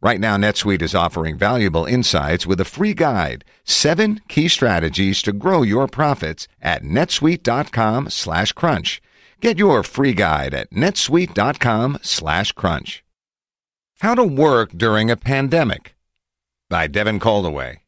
Right now, NetSuite is offering valuable insights with a free guide, seven key strategies to grow your profits at netsuite.com slash crunch. Get your free guide at netsuite.com slash crunch. How to work during a pandemic by Devin Coldewey.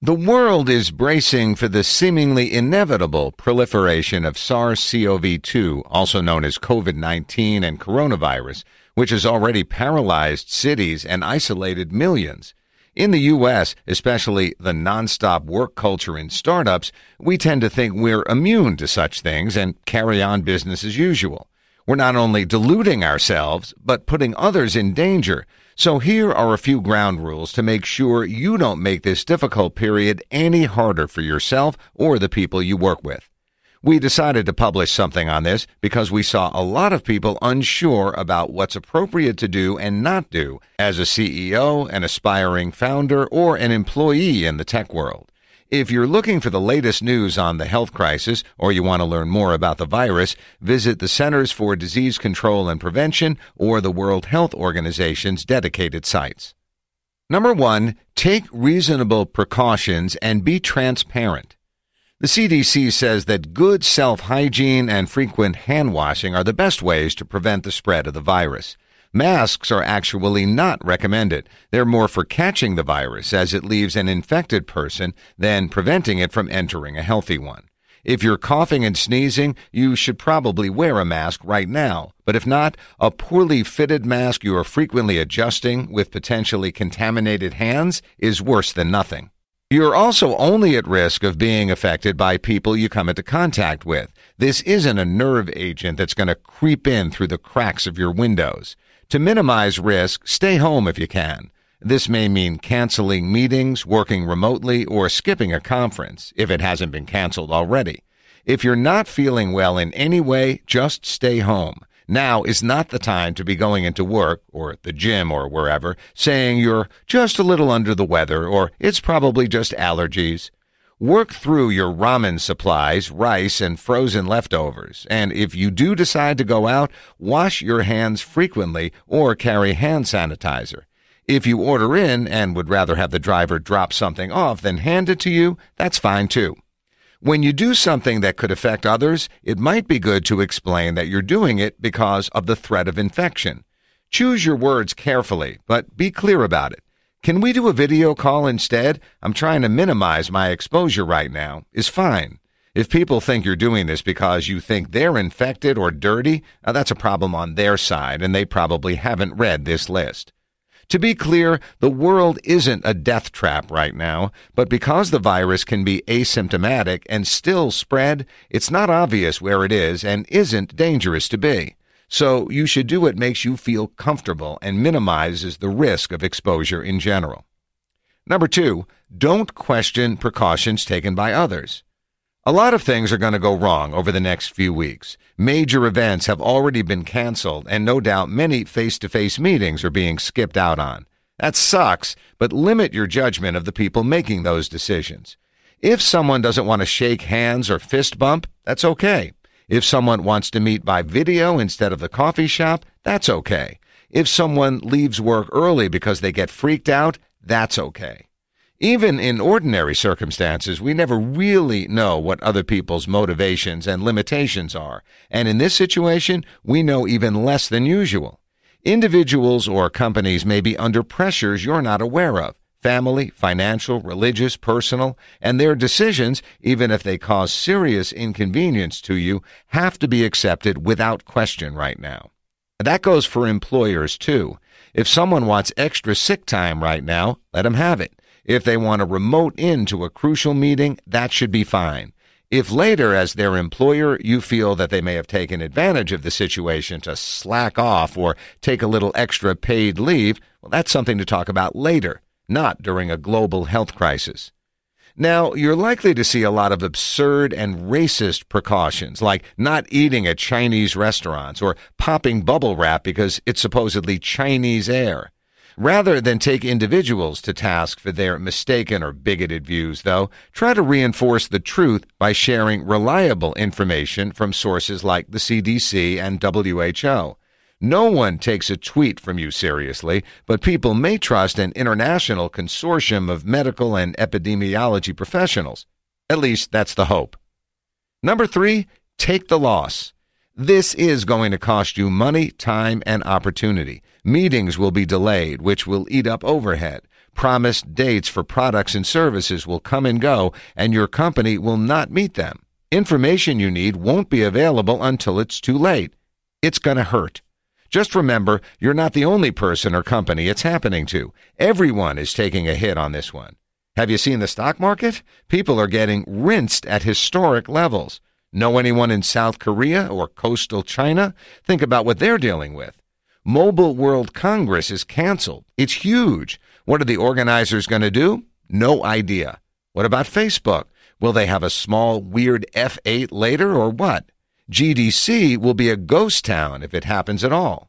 The world is bracing for the seemingly inevitable proliferation of SARS-CoV-2, also known as COVID-19 and coronavirus, which has already paralyzed cities and isolated millions. In the U.S., especially the nonstop work culture in startups, we tend to think we're immune to such things and carry on business as usual. We're not only deluding ourselves, but putting others in danger. So here are a few ground rules to make sure you don't make this difficult period any harder for yourself or the people you work with. We decided to publish something on this because we saw a lot of people unsure about what's appropriate to do and not do as a CEO, an aspiring founder, or an employee in the tech world. If you're looking for the latest news on the health crisis or you want to learn more about the virus, visit the Centers for Disease Control and Prevention or the World Health Organization's dedicated sites. Number one, take reasonable precautions and be transparent. The CDC says that good self hygiene and frequent hand washing are the best ways to prevent the spread of the virus. Masks are actually not recommended. They're more for catching the virus as it leaves an infected person than preventing it from entering a healthy one. If you're coughing and sneezing, you should probably wear a mask right now. But if not, a poorly fitted mask you are frequently adjusting with potentially contaminated hands is worse than nothing. You're also only at risk of being affected by people you come into contact with. This isn't a nerve agent that's going to creep in through the cracks of your windows. To minimize risk, stay home if you can. This may mean canceling meetings, working remotely, or skipping a conference if it hasn't been canceled already. If you're not feeling well in any way, just stay home. Now is not the time to be going into work or the gym or wherever saying you're just a little under the weather or it's probably just allergies. Work through your ramen supplies, rice, and frozen leftovers. And if you do decide to go out, wash your hands frequently or carry hand sanitizer. If you order in and would rather have the driver drop something off than hand it to you, that's fine too. When you do something that could affect others, it might be good to explain that you're doing it because of the threat of infection. Choose your words carefully, but be clear about it. Can we do a video call instead? I'm trying to minimize my exposure right now. Is fine. If people think you're doing this because you think they're infected or dirty, uh, that's a problem on their side, and they probably haven't read this list. To be clear, the world isn't a death trap right now, but because the virus can be asymptomatic and still spread, it's not obvious where it is and isn't dangerous to be. So you should do what makes you feel comfortable and minimizes the risk of exposure in general. Number two, don't question precautions taken by others. A lot of things are going to go wrong over the next few weeks. Major events have already been canceled, and no doubt many face to face meetings are being skipped out on. That sucks, but limit your judgment of the people making those decisions. If someone doesn't want to shake hands or fist bump, that's okay. If someone wants to meet by video instead of the coffee shop, that's okay. If someone leaves work early because they get freaked out, that's okay. Even in ordinary circumstances, we never really know what other people's motivations and limitations are, and in this situation, we know even less than usual. Individuals or companies may be under pressures you're not aware of family, financial, religious, personal, and their decisions, even if they cause serious inconvenience to you, have to be accepted without question right now. That goes for employers too. If someone wants extra sick time right now, let them have it. If they want a remote in to a crucial meeting, that should be fine. If later, as their employer, you feel that they may have taken advantage of the situation to slack off or take a little extra paid leave, well, that's something to talk about later, not during a global health crisis. Now, you're likely to see a lot of absurd and racist precautions, like not eating at Chinese restaurants or popping bubble wrap because it's supposedly Chinese air. Rather than take individuals to task for their mistaken or bigoted views, though, try to reinforce the truth by sharing reliable information from sources like the CDC and WHO. No one takes a tweet from you seriously, but people may trust an international consortium of medical and epidemiology professionals. At least that's the hope. Number three, take the loss. This is going to cost you money, time, and opportunity. Meetings will be delayed, which will eat up overhead. Promised dates for products and services will come and go, and your company will not meet them. Information you need won't be available until it's too late. It's going to hurt. Just remember, you're not the only person or company it's happening to. Everyone is taking a hit on this one. Have you seen the stock market? People are getting rinsed at historic levels. Know anyone in South Korea or coastal China? Think about what they're dealing with. Mobile World Congress is canceled. It's huge. What are the organizers going to do? No idea. What about Facebook? Will they have a small, weird F8 later or what? GDC will be a ghost town if it happens at all.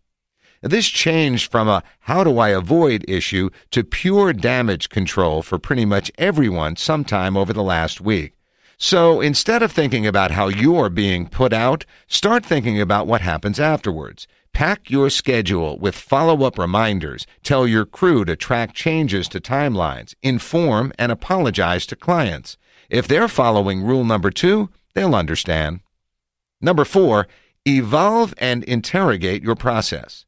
This changed from a how do I avoid issue to pure damage control for pretty much everyone sometime over the last week. So instead of thinking about how you're being put out, start thinking about what happens afterwards. Pack your schedule with follow up reminders. Tell your crew to track changes to timelines. Inform and apologize to clients. If they're following rule number two, they'll understand. Number four, evolve and interrogate your process.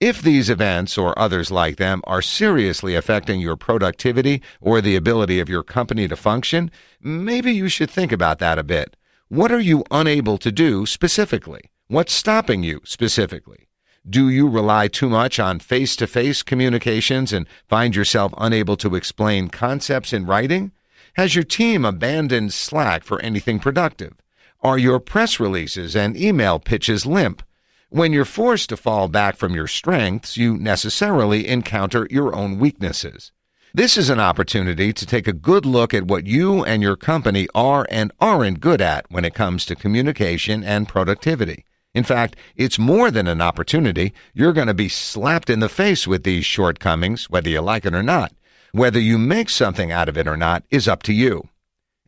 If these events or others like them are seriously affecting your productivity or the ability of your company to function, maybe you should think about that a bit. What are you unable to do specifically? What's stopping you specifically? Do you rely too much on face to face communications and find yourself unable to explain concepts in writing? Has your team abandoned Slack for anything productive? Are your press releases and email pitches limp? When you're forced to fall back from your strengths, you necessarily encounter your own weaknesses. This is an opportunity to take a good look at what you and your company are and aren't good at when it comes to communication and productivity. In fact, it's more than an opportunity. You're going to be slapped in the face with these shortcomings, whether you like it or not. Whether you make something out of it or not is up to you.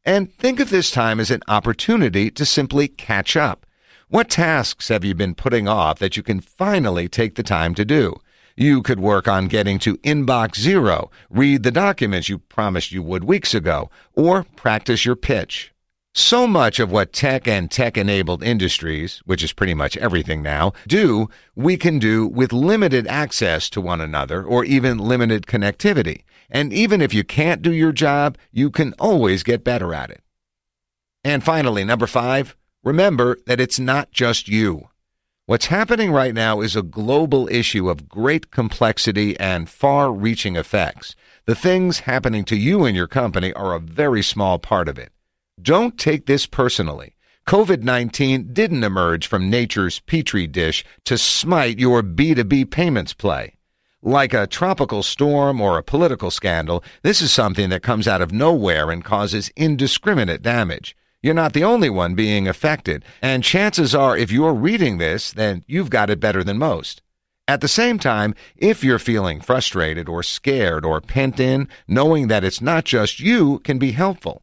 And think of this time as an opportunity to simply catch up. What tasks have you been putting off that you can finally take the time to do? You could work on getting to inbox zero, read the documents you promised you would weeks ago, or practice your pitch. So much of what tech and tech enabled industries, which is pretty much everything now, do, we can do with limited access to one another or even limited connectivity. And even if you can't do your job, you can always get better at it. And finally, number five, Remember that it's not just you. What's happening right now is a global issue of great complexity and far reaching effects. The things happening to you and your company are a very small part of it. Don't take this personally. COVID 19 didn't emerge from nature's petri dish to smite your B2B payments play. Like a tropical storm or a political scandal, this is something that comes out of nowhere and causes indiscriminate damage. You're not the only one being affected, and chances are if you're reading this, then you've got it better than most. At the same time, if you're feeling frustrated or scared or pent in, knowing that it's not just you can be helpful.